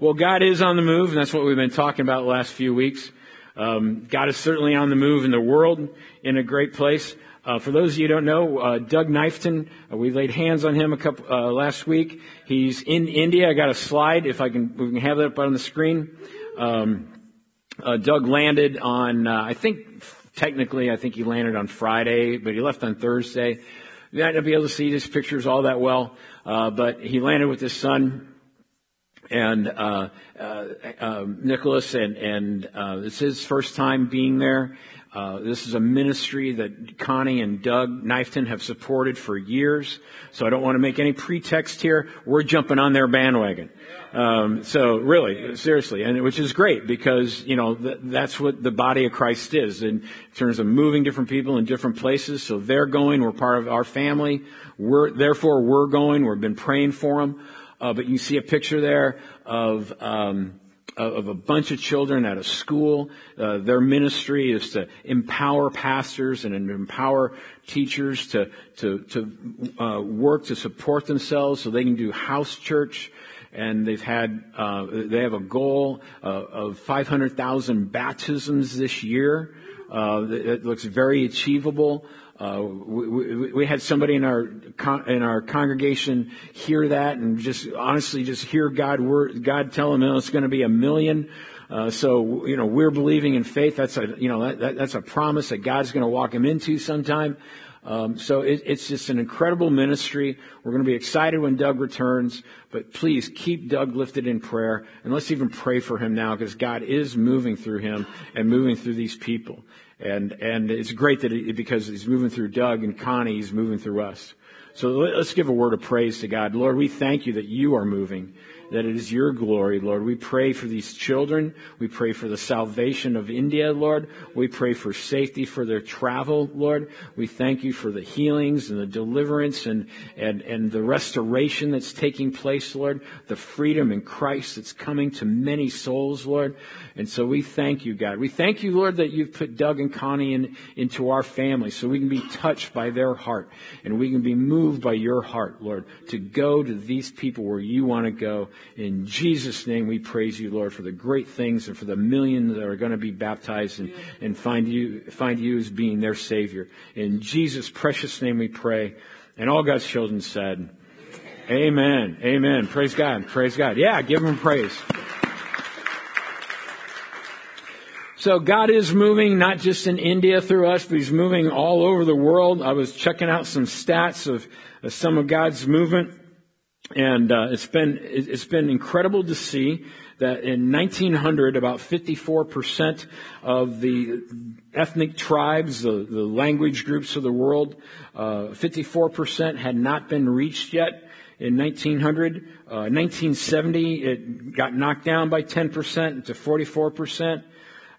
Well, God is on the move, and that's what we've been talking about the last few weeks. Um, God is certainly on the move in the world in a great place. Uh, for those of you who don't know, uh, Doug Knifton, uh, we laid hands on him a couple uh, last week. He's in India. I got a slide if I can. We can have that up on the screen. Um, uh, Doug landed on, uh, I think technically, I think he landed on Friday, but he left on Thursday. You might not going to be able to see his pictures all that well, but he landed with his son and uh, uh, uh, Nicholas, and, and uh, it's his first time being there. Uh, this is a ministry that Connie and Doug Knifton have supported for years. So I don't want to make any pretext here. We're jumping on their bandwagon. Um, so really, seriously, and which is great because you know th- that's what the body of Christ is in terms of moving different people in different places. So they're going. We're part of our family. We're therefore we're going. We've been praying for them. Uh, but you see a picture there of um, of a bunch of children at a school. Uh, their ministry is to empower pastors and empower teachers to to to uh, work to support themselves so they can do house church. And they've had uh, they have a goal uh, of 500,000 baptisms this year. Uh, it looks very achievable. Uh, we, we, had somebody in our in our congregation hear that and just honestly just hear God word God tell them it's going to be a million. Uh, so you know we're believing in faith. That's a you know that, that, that's a promise that God's going to walk him into sometime. Um, so it, it's just an incredible ministry. We're going to be excited when Doug returns, but please keep Doug lifted in prayer, and let's even pray for him now because God is moving through him and moving through these people. And, and it's great that he, because he's moving through Doug and Connie, he's moving through us. So let's give a word of praise to God. Lord, we thank you that you are moving that it is your glory, Lord. We pray for these children. We pray for the salvation of India, Lord. We pray for safety for their travel, Lord. We thank you for the healings and the deliverance and, and, and the restoration that's taking place, Lord. The freedom in Christ that's coming to many souls, Lord. And so we thank you, God. We thank you, Lord, that you've put Doug and Connie in, into our family so we can be touched by their heart and we can be moved by your heart, Lord, to go to these people where you want to go in Jesus' name, we praise you, Lord, for the great things and for the millions that are going to be baptized and, and find you, find you as being their Savior. In Jesus' precious name we pray. And all God's children said, Amen. Amen. Praise God. Praise God. Yeah, give him praise. So God is moving not just in India through us, but He's moving all over the world. I was checking out some stats of, of some of God's movement. And uh, it's been it's been incredible to see that in 1900, about 54% of the ethnic tribes, the, the language groups of the world, uh, 54% had not been reached yet. In 1900, uh, 1970, it got knocked down by 10% to 44%.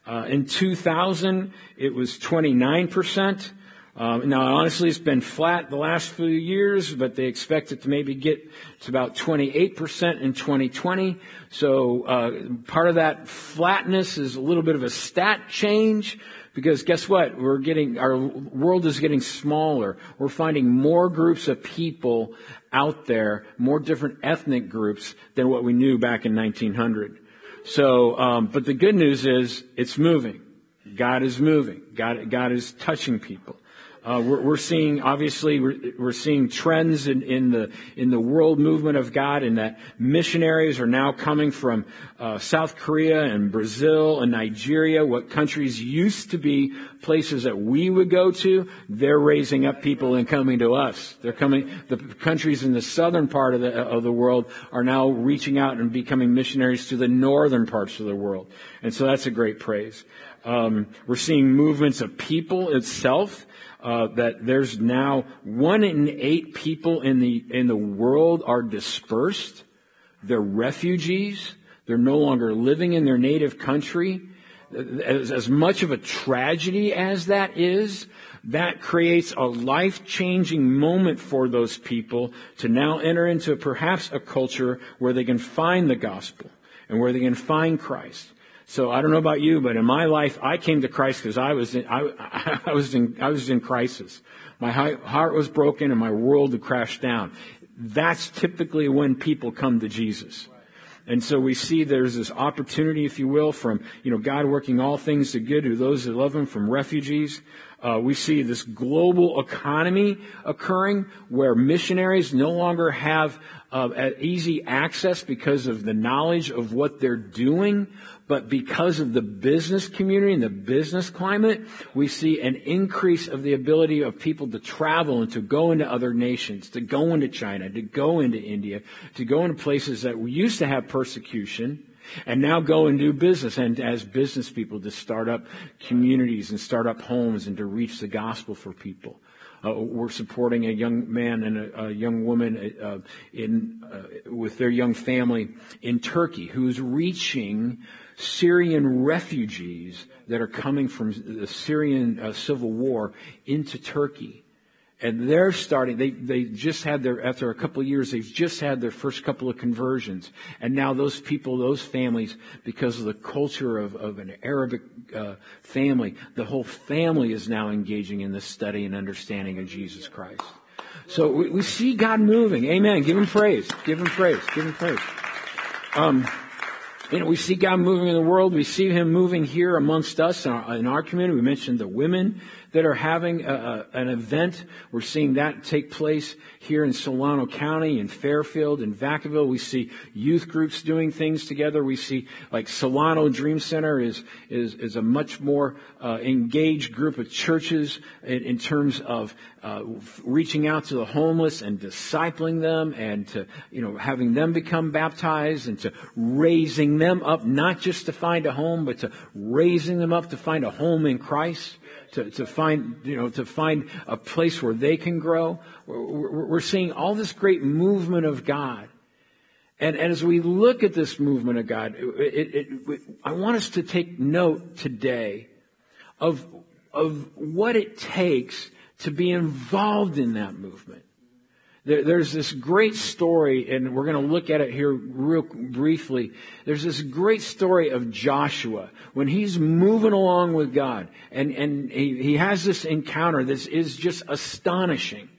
Uh, in 2000, it was 29%. Um, now, honestly, it's been flat the last few years, but they expect it to maybe get to about 28% in 2020. So uh, part of that flatness is a little bit of a stat change because guess what? We're getting our world is getting smaller. We're finding more groups of people out there, more different ethnic groups than what we knew back in 1900. So, um, but the good news is it's moving. God is moving. God, God is touching people. Uh, we're, we're, seeing, obviously, we're, we're seeing trends in, in, the in the world movement of God, and that missionaries are now coming from uh, South Korea and Brazil and Nigeria, what countries used to be places that we would go to. They're raising up people and coming to us. They're coming. The countries in the southern part of the of the world are now reaching out and becoming missionaries to the northern parts of the world, and so that's a great praise. Um, we're seeing movements of people itself uh, that there's now one in eight people in the in the world are dispersed. They're refugees. They're no longer living in their native country. As, as much of a tragedy as that is, that creates a life-changing moment for those people to now enter into perhaps a culture where they can find the gospel and where they can find Christ. So I don't know about you, but in my life, I came to Christ because I was in, I, I, was in, I was in crisis. My heart was broken and my world had crashed down. That's typically when people come to Jesus. And so we see there's this opportunity, if you will, from, you know, God working all things to good to those that love Him, from refugees. Uh, we see this global economy occurring where missionaries no longer have uh, easy access because of the knowledge of what they're doing, but because of the business community and the business climate, we see an increase of the ability of people to travel and to go into other nations, to go into China, to go into India, to go into places that we used to have persecution and now go and do business and as business people to start up communities and start up homes and to reach the gospel for people. Uh, we're supporting a young man and a, a young woman uh, in uh, with their young family in Turkey who's reaching Syrian refugees that are coming from the Syrian uh, civil war into Turkey and they're starting they they just had their after a couple of years they've just had their first couple of conversions. And now those people those families because of the culture of, of an arabic uh, family the whole family is now engaging in the study and understanding of jesus christ. So we, we see god moving. Amen. Give him praise. Give him praise. Give him praise. Um, you know, we see God moving in the world. We see Him moving here amongst us in our, in our community. We mentioned the women that are having a, a, an event. We're seeing that take place here in Solano County, in Fairfield, in Vacaville. We see youth groups doing things together. We see like Solano Dream Center is is is a much more uh, engaged group of churches in, in terms of uh, reaching out to the homeless and discipling them, and to you know having them become baptized, and to raising them up not just to find a home, but to raising them up to find a home in Christ to, to find, you know, to find a place where they can grow. We're, we're seeing all this great movement of God. And, and, as we look at this movement of God, it, it, it, I want us to take note today of, of what it takes to be involved in that movement. There, there's this great story, and we're going to look at it here real briefly. There's this great story of Joshua when he's moving along with God, and, and he, he has this encounter that is just astonishing.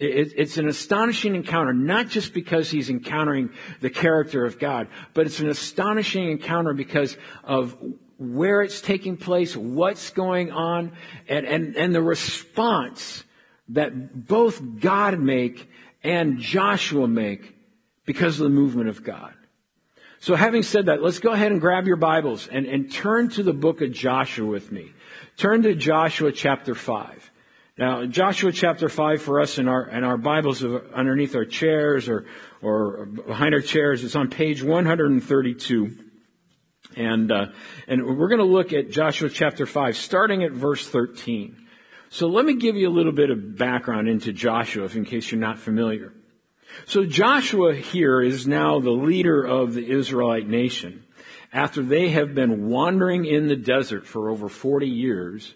It, it's an astonishing encounter, not just because he's encountering the character of God, but it's an astonishing encounter because of where it's taking place, what's going on, and, and, and the response that both God make and Joshua make because of the movement of God. So having said that, let's go ahead and grab your Bibles and, and turn to the book of Joshua with me. Turn to Joshua chapter 5. Now, Joshua chapter 5 for us in our, in our Bibles underneath our chairs or, or behind our chairs, it's on page 132. And, uh, and we're going to look at Joshua chapter 5, starting at verse 13. So let me give you a little bit of background into Joshua in case you're not familiar. So Joshua here is now the leader of the Israelite nation after they have been wandering in the desert for over 40 years,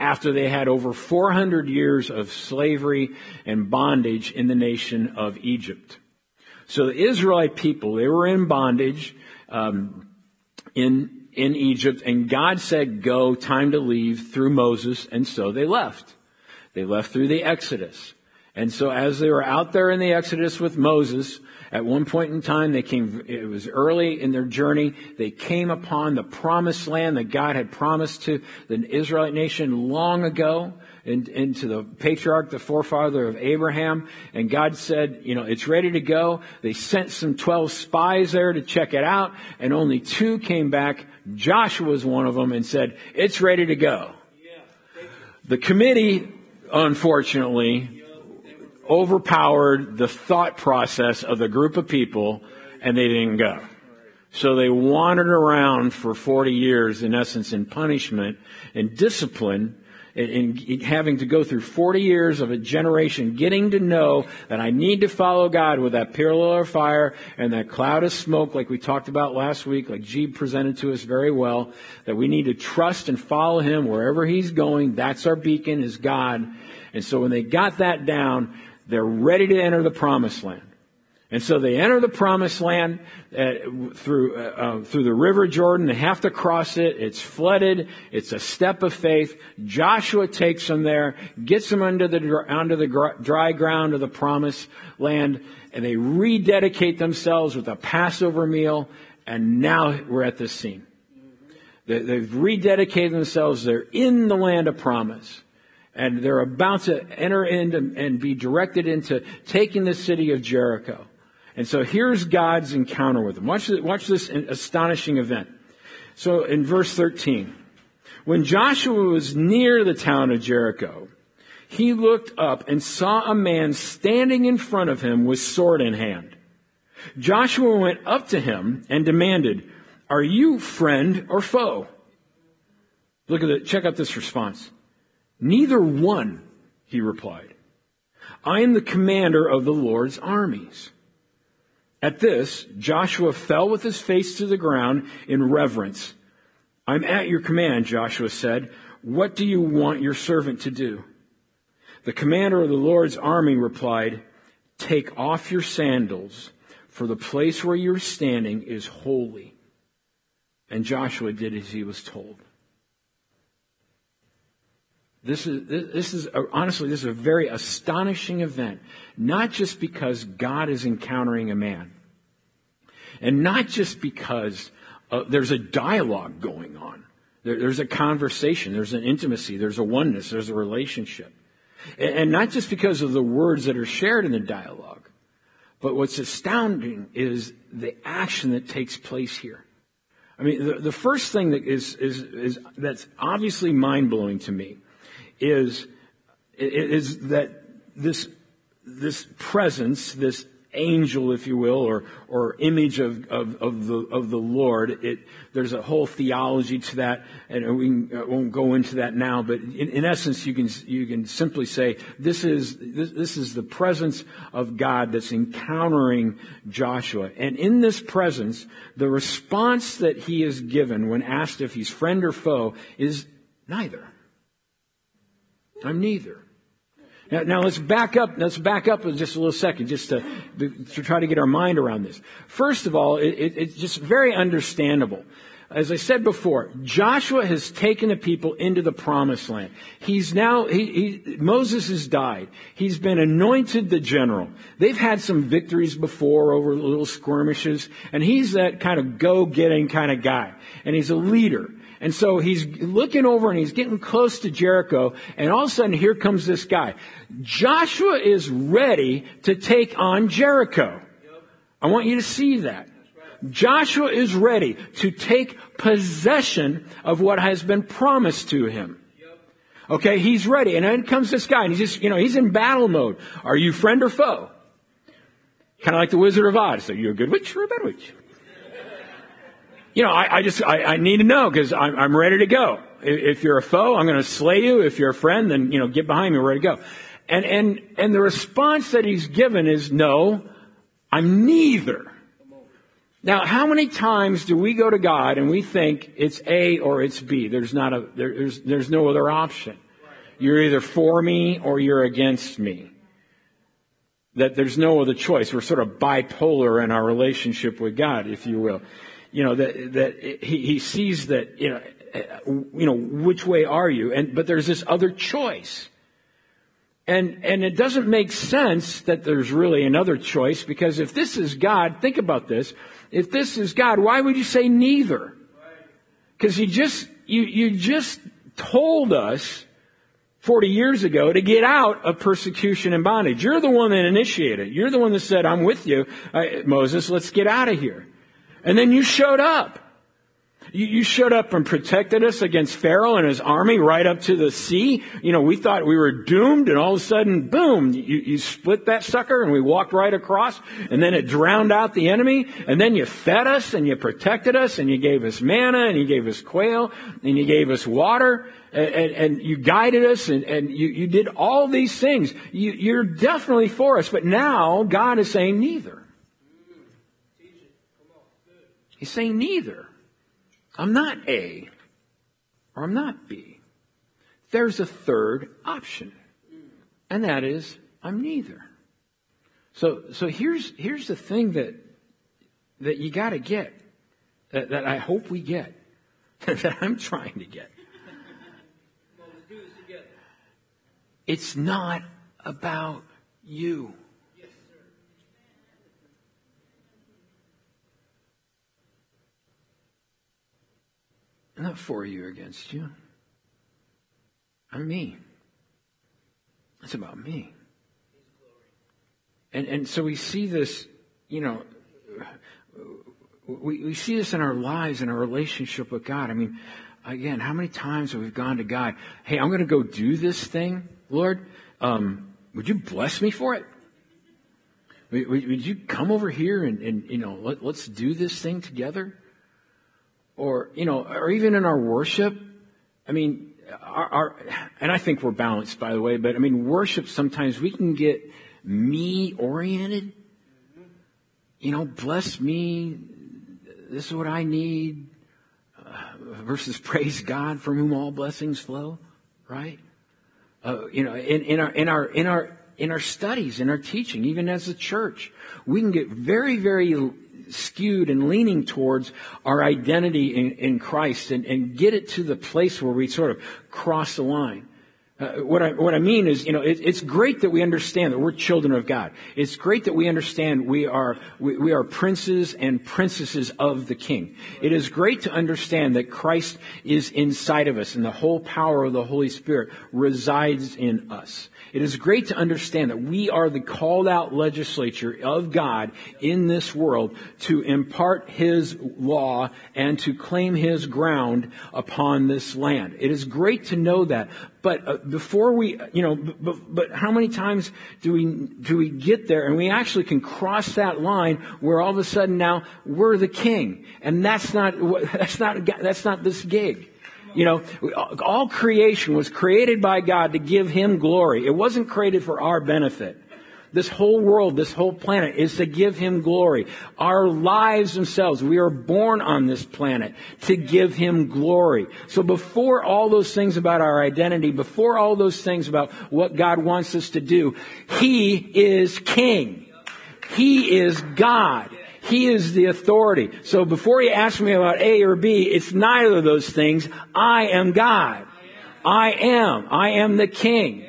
after they had over 400 years of slavery and bondage in the nation of Egypt. So the Israelite people, they were in bondage um, in in Egypt, and God said, Go, time to leave through Moses, and so they left. They left through the Exodus. And so as they were out there in the Exodus with Moses, at one point in time, they came, it was early in their journey, they came upon the promised land that God had promised to the Israelite nation long ago, and into the patriarch, the forefather of Abraham. And God said, you know, it's ready to go. They sent some 12 spies there to check it out, and only two came back Joshua was one of them and said, it's ready to go. The committee, unfortunately, overpowered the thought process of the group of people and they didn't go. So they wandered around for 40 years, in essence, in punishment and discipline in, in having to go through 40 years of a generation getting to know that I need to follow God with that pillar of fire and that cloud of smoke like we talked about last week, like Jeeb presented to us very well, that we need to trust and follow Him wherever He's going. That's our beacon is God. And so when they got that down, they're ready to enter the promised land. And so they enter the promised land uh, through uh, uh, through the river Jordan. They have to cross it. It's flooded. It's a step of faith. Joshua takes them there, gets them under the onto the dry ground of the promised land, and they rededicate themselves with a Passover meal. And now we're at this scene. They've rededicated themselves. They're in the land of promise and they're about to enter in and be directed into taking the city of Jericho. And so here's God's encounter with them. Watch, watch this astonishing event. So in verse 13, when Joshua was near the town of Jericho, he looked up and saw a man standing in front of him with sword in hand. Joshua went up to him and demanded, Are you friend or foe? Look at it. Check out this response. Neither one, he replied. I am the commander of the Lord's armies. At this, Joshua fell with his face to the ground in reverence. I'm at your command, Joshua said. What do you want your servant to do? The commander of the Lord's army replied, Take off your sandals, for the place where you're standing is holy. And Joshua did as he was told. This is, this is honestly, this is a very astonishing event. Not just because God is encountering a man. And not just because uh, there's a dialogue going on. There, there's a conversation. There's an intimacy. There's a oneness. There's a relationship. And, and not just because of the words that are shared in the dialogue. But what's astounding is the action that takes place here. I mean, the, the first thing that is, is, is that's obviously mind blowing to me is, is that this, this presence, this angel, if you will, or, or image of, of, of, the, of the Lord. It, there's a whole theology to that, and we uh, won't go into that now, but in, in, essence, you can, you can simply say this is, this, this is the presence of God that's encountering Joshua. And in this presence, the response that he is given when asked if he's friend or foe is neither. I'm neither. Now, now, let's back up. Let's back up in just a little second, just to, to try to get our mind around this. First of all, it, it, it's just very understandable. As I said before, Joshua has taken the people into the promised land. He's now, he, he, Moses has died. He's been anointed the general. They've had some victories before over little skirmishes, and he's that kind of go-getting kind of guy. And he's a leader. And so he's looking over and he's getting close to Jericho, and all of a sudden here comes this guy. Joshua is ready to take on Jericho. I want you to see that. Joshua is ready to take possession of what has been promised to him. Okay, he's ready. And then comes this guy and he's just, you know, he's in battle mode. Are you friend or foe? Kind of like the Wizard of Oz. Are you a good witch or a bad witch? You know, I, I just, I, I, need to know because I'm, I'm, ready to go. If you're a foe, I'm going to slay you. If you're a friend, then, you know, get behind me, we're ready to go. And, and, and the response that he's given is, no, I'm neither. Now, how many times do we go to God and we think it's A or it's B? There's not a, there, there's, there's no other option. You're either for me or you're against me. That there's no other choice. We're sort of bipolar in our relationship with God, if you will you know, that, that he, he sees that, you know, you know, which way are you? And, but there's this other choice. And, and it doesn't make sense that there's really another choice because if this is God, think about this. If this is God, why would you say neither? Because you just, you, you just told us 40 years ago to get out of persecution and bondage. You're the one that initiated. You're the one that said, I'm with you, uh, Moses, let's get out of here. And then you showed up. You, showed up and protected us against Pharaoh and his army right up to the sea. You know, we thought we were doomed and all of a sudden, boom, you, you split that sucker and we walked right across and then it drowned out the enemy and then you fed us and you protected us and you gave us manna and you gave us quail and you gave us water and, and, and you guided us and, and you, you did all these things. You, you're definitely for us, but now God is saying neither. He's saying neither. I'm not A or I'm not B. There's a third option, and that is I'm neither. So, so here's, here's the thing that, that you gotta get, that, that I hope we get, that I'm trying to get. It's not about you. Not for you or against you. I'm me. It's about me. And, and so we see this, you know, we, we see this in our lives, in our relationship with God. I mean, again, how many times have we gone to God, hey, I'm going to go do this thing, Lord. Um, would you bless me for it? Would, would you come over here and, and you know, let, let's do this thing together? Or, you know, or even in our worship, I mean, our, our, and I think we're balanced, by the way, but I mean, worship sometimes we can get me oriented. You know, bless me. This is what I need. Uh, versus praise God from whom all blessings flow, right? Uh, you know, in, in our, in our, in our, in our studies, in our teaching, even as a church, we can get very, very skewed and leaning towards our identity in, in Christ and, and, get it to the place where we sort of cross the line. Uh, what I what I mean is, you know, it, it's great that we understand that we're children of God. It's great that we understand we are we, we are princes and princesses of the King. It is great to understand that Christ is inside of us and the whole power of the Holy Spirit resides in us. It is great to understand that we are the called out legislature of God in this world to impart His law and to claim His ground upon this land. It is great to know that. But uh, before we, you know, but, but how many times do we, do we get there and we actually can cross that line where all of a sudden now we're the king. And that's not, that's not, that's not this gig. You know, all creation was created by God to give Him glory. It wasn't created for our benefit. This whole world, this whole planet is to give Him glory. Our lives themselves, we are born on this planet to give Him glory. So before all those things about our identity, before all those things about what God wants us to do, He is King. He is God. He is the authority. So before you ask me about A or B, it's neither of those things. I am God. I am. I am the King.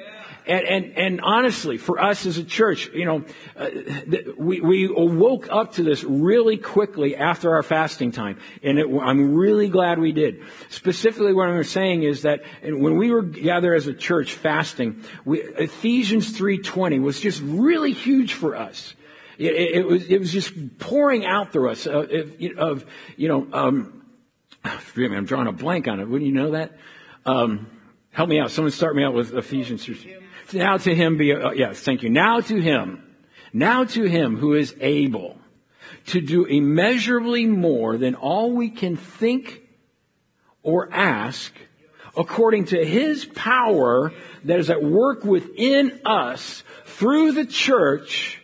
And, and, and honestly, for us as a church, you know, uh, we, we woke up to this really quickly after our fasting time. And it, I'm really glad we did. Specifically, what I'm saying is that when we were gathered as a church fasting, we, Ephesians 3.20 was just really huge for us. It, it, it, was, it was just pouring out through us of, of you know, um, forgive me, I'm drawing a blank on it. Wouldn't you know that? Um, help me out. Someone start me out with Ephesians. Now to him be, uh, yes, thank you. Now to him, now to him who is able to do immeasurably more than all we can think or ask according to his power that is at work within us through the church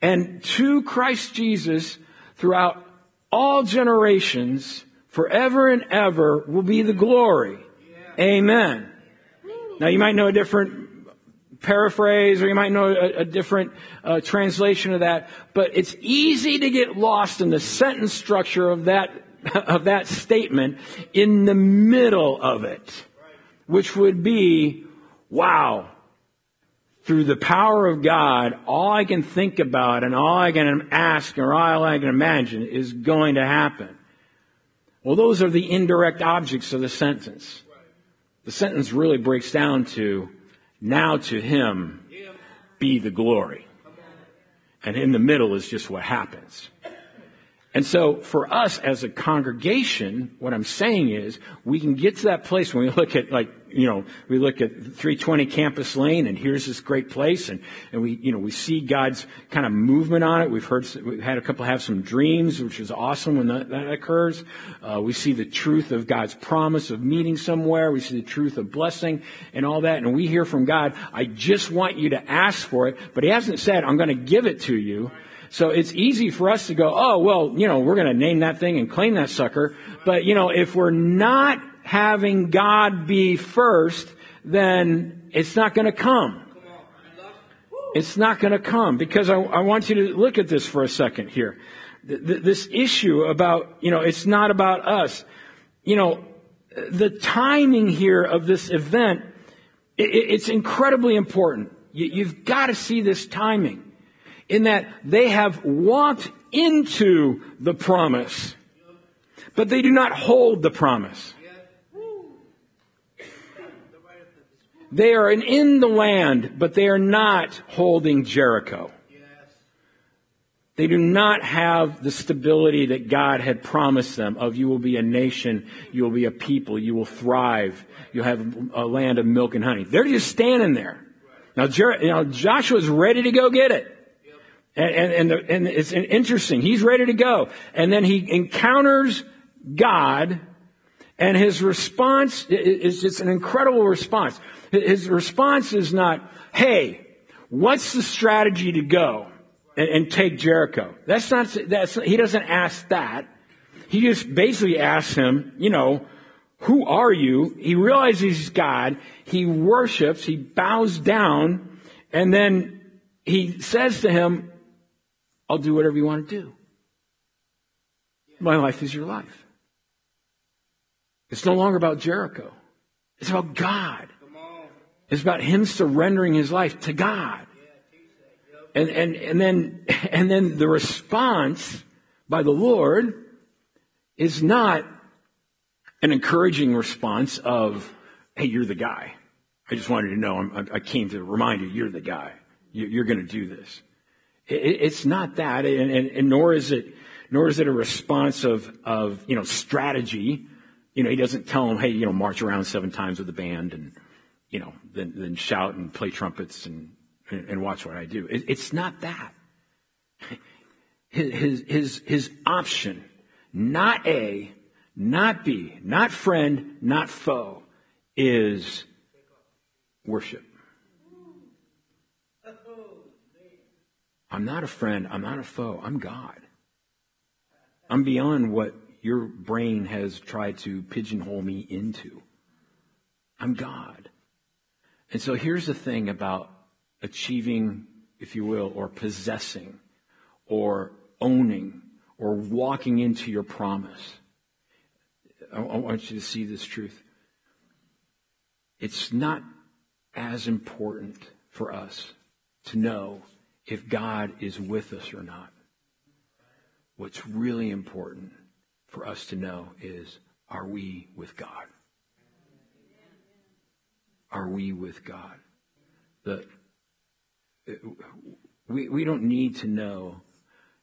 and to Christ Jesus throughout all generations, forever and ever, will be the glory. Amen. Now you might know a different paraphrase or you might know a, a different uh, translation of that, but it's easy to get lost in the sentence structure of that, of that statement in the middle of it, which would be, wow, through the power of God, all I can think about and all I can ask or all I can imagine is going to happen. Well, those are the indirect objects of the sentence. The sentence really breaks down to, now to him be the glory. And in the middle is just what happens. And so for us as a congregation, what I'm saying is we can get to that place when we look at like, you know, we look at 320 Campus Lane and here's this great place and, and we, you know, we see God's kind of movement on it. We've heard, we've had a couple have some dreams, which is awesome when that, that occurs. Uh, we see the truth of God's promise of meeting somewhere. We see the truth of blessing and all that. And we hear from God, I just want you to ask for it, but he hasn't said, I'm going to give it to you. So it's easy for us to go, oh, well, you know, we're going to name that thing and claim that sucker. But, you know, if we're not having God be first, then it's not going to come. It's not going to come because I, I, want you to look at this for a second here. This issue about, you know, it's not about us. You know, the timing here of this event, it's incredibly important. You've got to see this timing in that they have walked into the promise, but they do not hold the promise. They are in the land, but they are not holding Jericho. They do not have the stability that God had promised them of you will be a nation, you will be a people, you will thrive, you'll have a land of milk and honey. They're just standing there. Now, Jer- know, Joshua's ready to go get it. And, and, and, the, and it's interesting. He's ready to go. And then he encounters God and his response is just an incredible response. His response is not, hey, what's the strategy to go and, and take Jericho? That's not, that's, he doesn't ask that. He just basically asks him, you know, who are you? He realizes he's God. He worships. He bows down. And then he says to him, I'll do whatever you want to do. My life is your life. It's no longer about Jericho. It's about God. It's about him surrendering his life to God. And, and, and then, and then the response by the Lord is not an encouraging response of, hey, you're the guy. I just wanted to know, I'm, i came to remind you, you're the guy. You're going to do this. It's not that, and, and, and, nor is it, nor is it a response of, of, you know, strategy. You know, he doesn't tell them, hey, you know, march around seven times with the band and, you know, then, then shout and play trumpets and, and watch what I do. It, it's not that. His, his, his option, not A, not B, not friend, not foe, is worship. I'm not a friend. I'm not a foe. I'm God. I'm beyond what your brain has tried to pigeonhole me into. I'm God. And so here's the thing about achieving, if you will, or possessing, or owning, or walking into your promise. I, want you to see this truth. It's not as important for us to know if God is with us or not. What's really important for us to know is are we with God? Are we with God? The, we, we don't need to know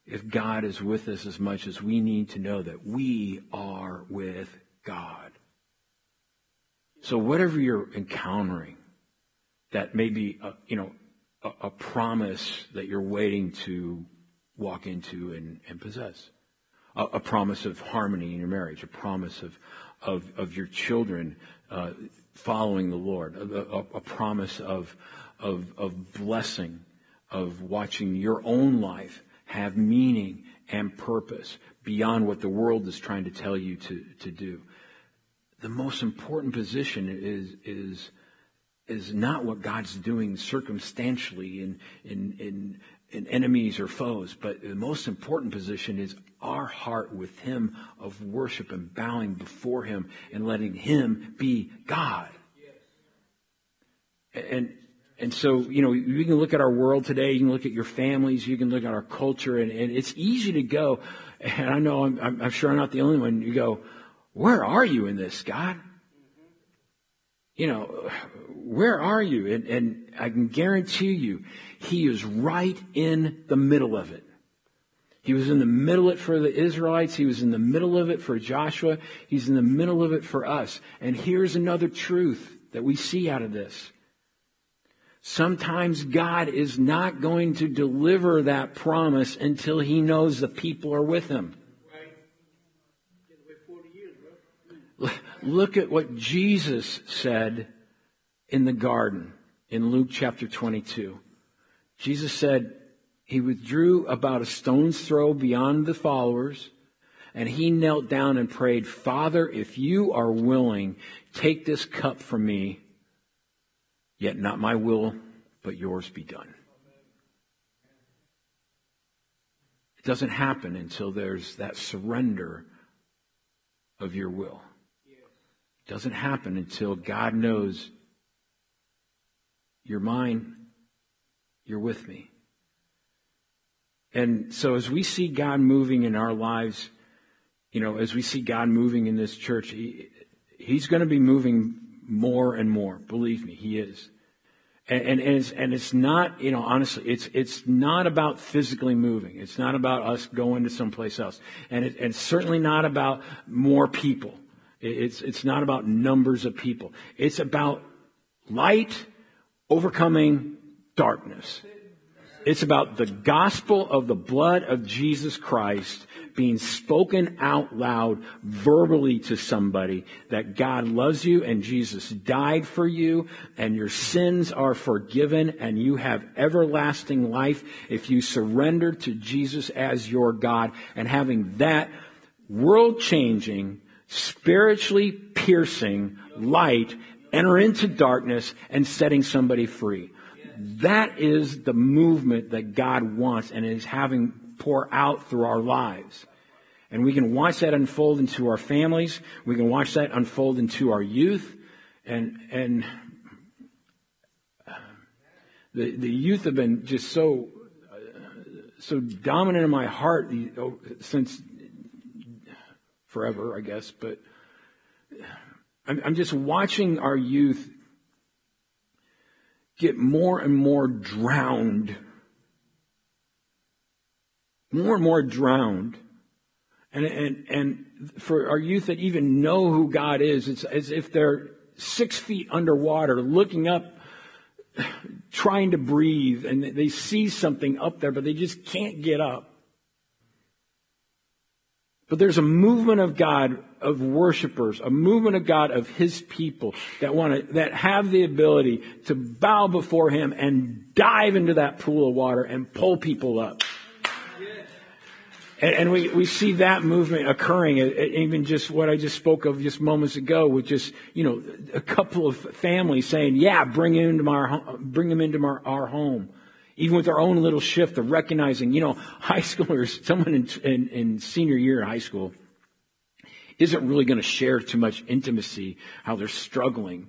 if God is with us as much as we need to know that we are with God. So whatever you're encountering that may be, uh, you know, a, a promise that you're waiting to walk into and, and possess. A, a, promise of harmony in your marriage, a promise of, of, of your children uh, following the Lord, a, a promise of, of, of blessing, of watching your own life have meaning and purpose beyond what the world is trying to tell you to, to do. The most important position is, is is not what God's doing circumstantially in, in, in, in enemies or foes, but the most important position is our heart with Him of worship and bowing before Him and letting Him be God. And, and so, you know, you can look at our world today, you can look at your families, you can look at our culture, and, and it's easy to go, and I know I'm, I'm sure I'm not the only one, you go, where are you in this, God? You know, where are you? And, and I can guarantee you, he is right in the middle of it. He was in the middle of it for the Israelites. He was in the middle of it for Joshua. He's in the middle of it for us. And here's another truth that we see out of this. Sometimes God is not going to deliver that promise until he knows the people are with him. Look at what Jesus said in the garden in Luke chapter 22. Jesus said he withdrew about a stone's throw beyond the followers and he knelt down and prayed, Father, if you are willing, take this cup from me, yet not my will, but yours be done. It doesn't happen until there's that surrender of your will. It doesn't happen until God knows you're mine, you're with me. And so as we see God moving in our lives, you know, as we see God moving in this church, he, he's going to be moving more and more. Believe me, he is. And, and, and, it's, and it's not, you know, honestly, it's, it's not about physically moving. It's not about us going to someplace else. And, it, and certainly not about more people. It's, it's not about numbers of people. It's about light overcoming darkness. It's about the gospel of the blood of Jesus Christ being spoken out loud verbally to somebody that God loves you and Jesus died for you and your sins are forgiven and you have everlasting life if you surrender to Jesus as your God and having that world changing, spiritually piercing light enter into darkness and setting somebody free. That is the movement that God wants and is having pour out through our lives. And we can watch that unfold into our families. We can watch that unfold into our youth. And, and the, the youth have been just so, uh, so dominant in my heart oh, since forever, I guess. But I'm, I'm just watching our youth get more and more drowned. More and more drowned and, and, and for our youth that even know who God is, it's as if they're six feet underwater looking up, trying to breathe, and they see something up there, but they just can't get up. But there's a movement of God, of worshipers, a movement of God of His people that want to, that have the ability to bow before Him and dive into that pool of water and pull people up. And, and we, we see that movement occurring, even just what I just spoke of just moments ago, with just, you know, a couple of families saying, yeah, bring him into our, bring him into our, our home. Even with our own little shift of recognizing, you know, high schoolers, someone in, in, in senior year of high school isn't really going to share too much intimacy, how they're struggling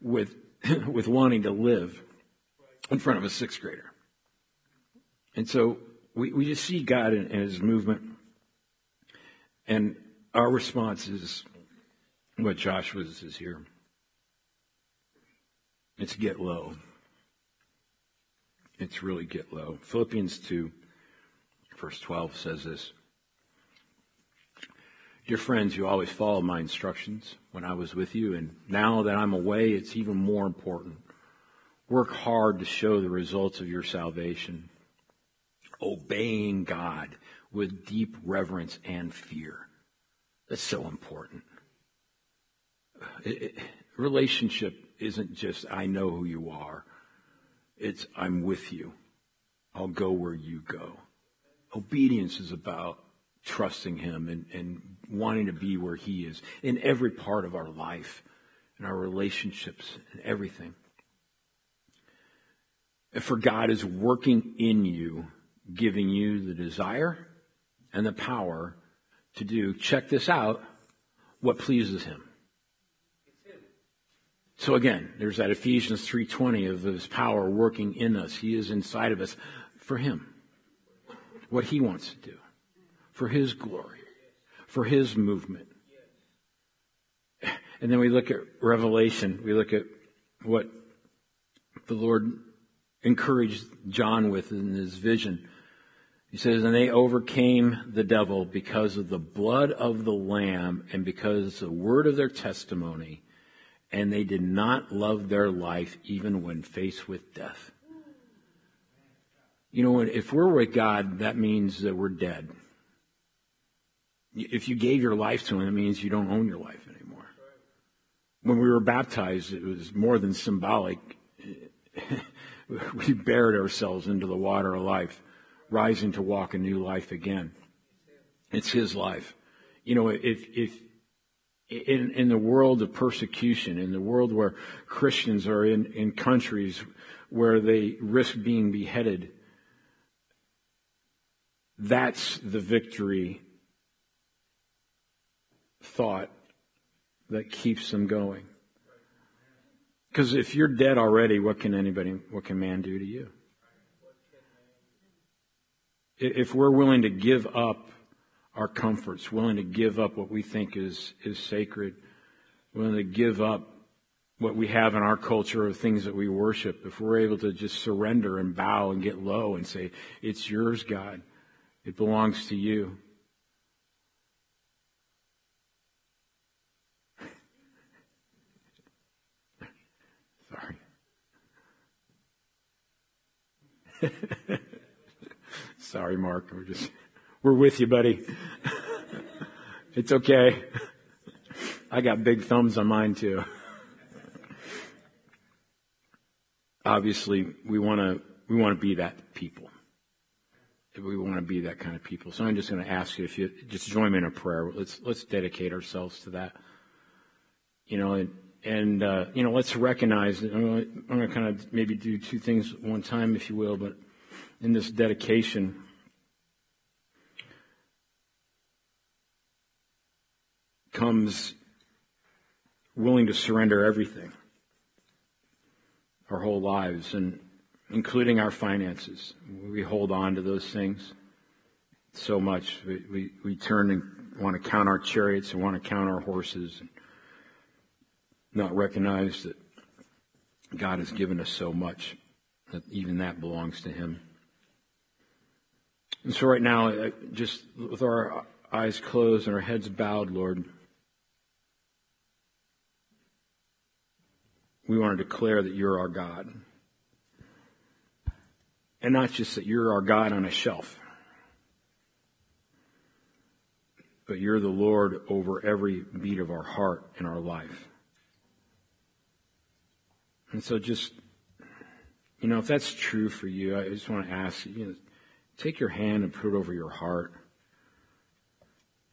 with, with wanting to live in front of a sixth grader. And so we, we just see God in his movement. And our response is what Joshua is here. It's get low. It's really get low. Philippians 2, verse 12 says this. Dear friends, you always followed my instructions when I was with you, and now that I'm away, it's even more important. Work hard to show the results of your salvation obeying God with deep reverence and fear. That's so important. It, it, relationship isn't just, I know who you are. It's, I'm with you. I'll go where you go. Obedience is about trusting Him and, and wanting to be where He is in every part of our life, in our relationships, and everything. And for God is working in you giving you the desire and the power to do, check this out, what pleases him. So again, there's that Ephesians 3:20 of his power working in us. He is inside of us for him. What he wants to do. For his glory. For his movement. And then we look at Revelation. We look at what the Lord encouraged John with in his vision. He says, and they overcame the devil because of the blood of the Lamb and because the word of their testimony, and they did not love their life even when faced with death. You know, if we're with God, that means that we're dead. If you gave your life to Him, it means you don't own your life anymore. When we were baptized, it was more than symbolic. we buried ourselves into the water of life rising to walk a new life again. It's his life. You know, if, if, in, in the world of persecution, in the world where Christians are in, in countries where they risk being beheaded, that's the victory thought that keeps them going. Because if you're dead already, what can anybody, what can man do to you? If we're willing to give up our comforts, willing to give up what we think is, is sacred, willing to give up what we have in our culture of things that we worship, if we're able to just surrender and bow and get low and say, It's yours, God. It belongs to you. Sorry. Sorry, Mark. We're just, we're with you, buddy. it's okay. I got big thumbs on mine too. Obviously, we want to, we want to be that people. We want to be that kind of people. So I'm just going to ask you if you just join me in a prayer. Let's, let's dedicate ourselves to that. You know, and, and uh, you know, let's recognize. I'm going to kind of maybe do two things one time, if you will. But in this dedication, comes willing to surrender everything, our whole lives, and including our finances. We hold on to those things so much. We, we, we turn and want to count our chariots and want to count our horses and not recognize that God has given us so much that even that belongs to Him. And so right now, just with our eyes closed and our heads bowed, Lord, we want to declare that you're our God. And not just that you're our God on a shelf, but you're the Lord over every beat of our heart in our life. And so just, you know, if that's true for you, I just want to ask you, know, take your hand and put it over your heart.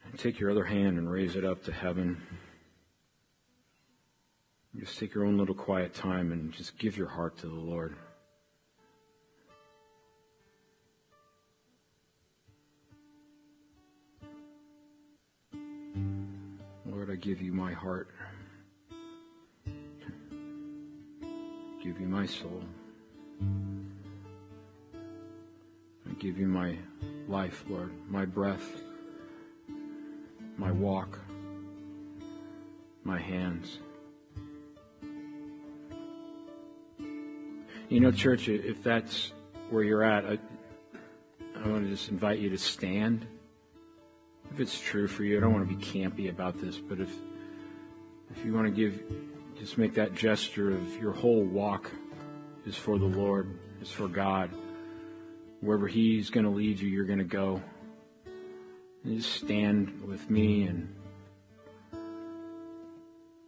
And take your other hand and raise it up to heaven. Just take your own little quiet time and just give your heart to the Lord. Lord, I give you my heart. give you my soul. I give you my life, Lord, my breath, my walk, my hands. You know, church, if that's where you're at, I, I want to just invite you to stand. If it's true for you, I don't want to be campy about this, but if if you want to give, just make that gesture of your whole walk is for the Lord, is for God. Wherever He's going to lead you, you're going to go. And just stand with me and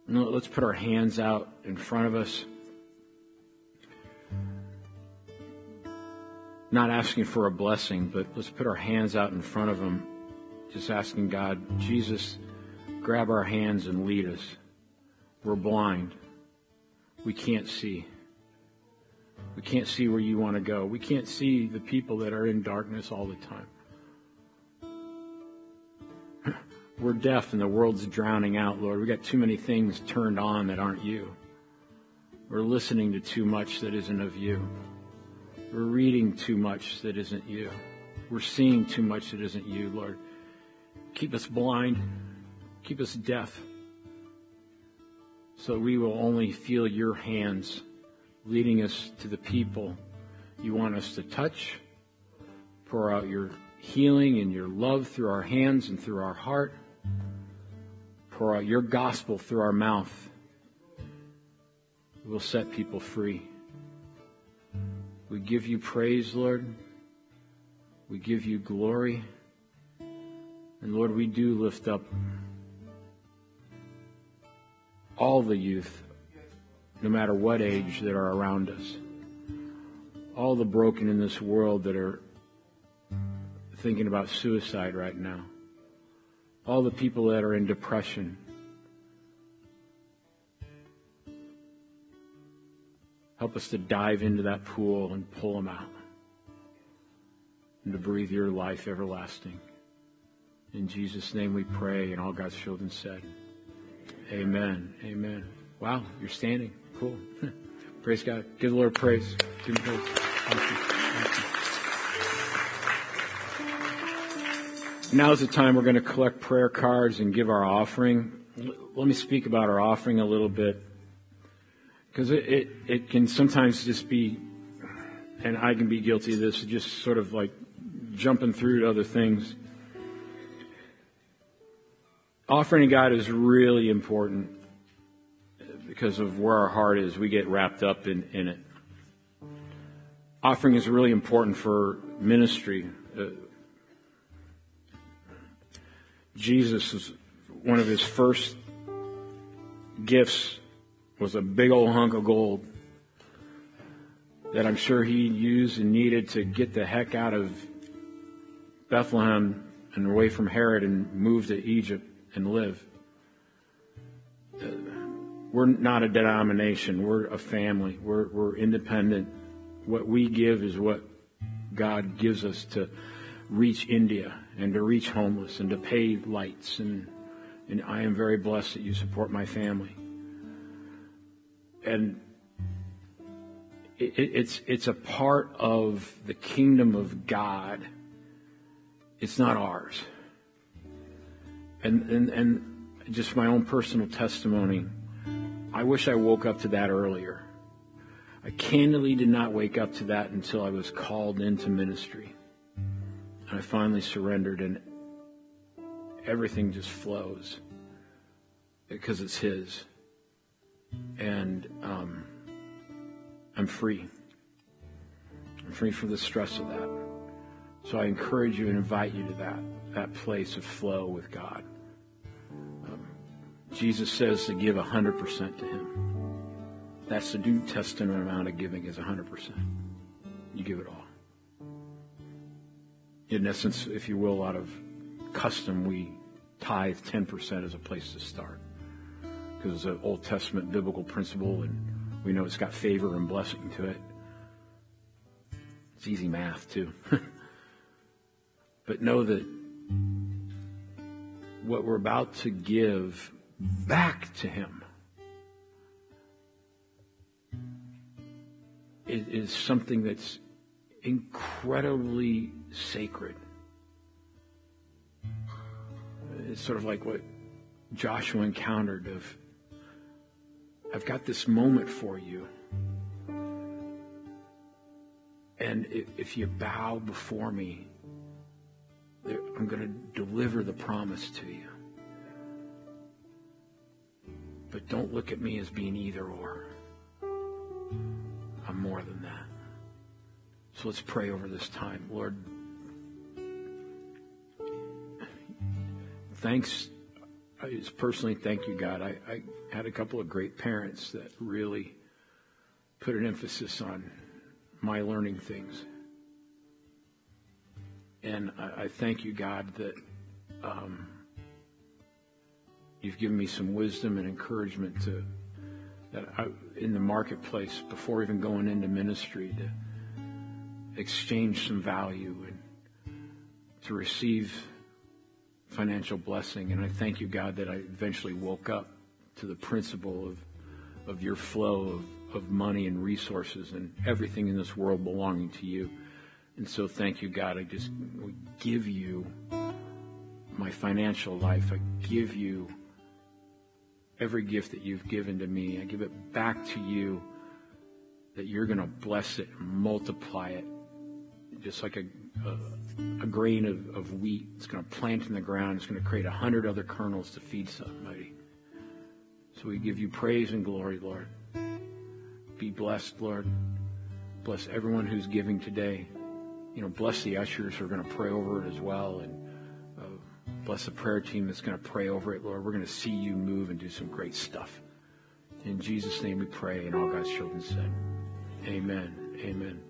let's put our hands out in front of us. Not asking for a blessing, but let's put our hands out in front of Him, just asking God, Jesus, grab our hands and lead us. We're blind. We can't see. We can't see where you want to go. We can't see the people that are in darkness all the time. We're deaf and the world's drowning out, Lord. We got too many things turned on that aren't you. We're listening to too much that isn't of you. We're reading too much that isn't you. We're seeing too much that isn't you, Lord. Keep us blind. Keep us deaf. So we will only feel your hands leading us to the people you want us to touch. Pour out your healing and your love through our hands and through our heart. Pour out your gospel through our mouth. We'll set people free. We give you praise, Lord. We give you glory. And Lord, we do lift up all the youth, no matter what age, that are around us. All the broken in this world that are thinking about suicide right now. All the people that are in depression. Help us to dive into that pool and pull them out. and to breathe your life everlasting. In Jesus' name we pray, and all God's children said, Amen. Amen. Wow, you're standing. Cool. praise God. Give the Lord praise. Give him praise. Thank you. Thank you. Now is the time we're going to collect prayer cards and give our offering. Let me speak about our offering a little bit. Because it, it, it can sometimes just be, and I can be guilty of this, just sort of like jumping through to other things offering to God is really important because of where our heart is. We get wrapped up in, in it. Offering is really important for ministry. Uh, Jesus is one of his first gifts was a big old hunk of gold that I'm sure he used and needed to get the heck out of Bethlehem and away from Herod and move to Egypt and live. We're not a denomination. We're a family. We're, we're independent. What we give is what God gives us to reach India and to reach homeless and to pay lights. And, and I am very blessed that you support my family. And it, it's, it's a part of the kingdom of God. It's not ours and, and, and just my own personal testimony, I wish I woke up to that earlier. I candidly did not wake up to that until I was called into ministry. And I finally surrendered, and everything just flows because it's His. And um, I'm free. I'm free from the stress of that. So I encourage you and invite you to that, that place of flow with God. Um, Jesus says to give 100% to Him. That's the New Testament amount of giving is 100%. You give it all. In essence, if you will, out of custom, we tithe 10% as a place to start. Because it's an Old Testament biblical principle, and we know it's got favor and blessing to it. It's easy math, too. But know that what we're about to give back to Him is, something that's incredibly sacred. It's sort of like what Joshua encountered of I've got this moment for you. And if you bow before me, I'm going to deliver the promise to you. But don't look at me as being either or. I'm more than that. So let's pray over this time. Lord, thanks. I just personally thank you, God. I, I had a couple of great parents that really put an emphasis on my learning things. And I, I thank you, God, that um, you've given me some wisdom and encouragement to that I, in the marketplace before even going into ministry to exchange some value and to receive financial blessing. And I thank you, God, that I eventually woke up to the principle of of your flow of, of money and resources and everything in this world belonging to you. And so thank you, God. I just give you my financial life. I give you every gift that you've given to me. I give it back to you that you're going to bless it and multiply it just like a, a, grain of, of wheat. It's going to plant in the ground. It's going to create a hundred other kernels to feed somebody. So we give you praise and glory, Lord. Be blessed, Lord. Bless everyone who's giving today you know, bless the ushers who are going to pray over it as well, and uh, bless the prayer team that's going to pray over it, Lord. We're going to see you move and do some great stuff. In Jesus' name we pray, and all God's children said, Amen. Amen.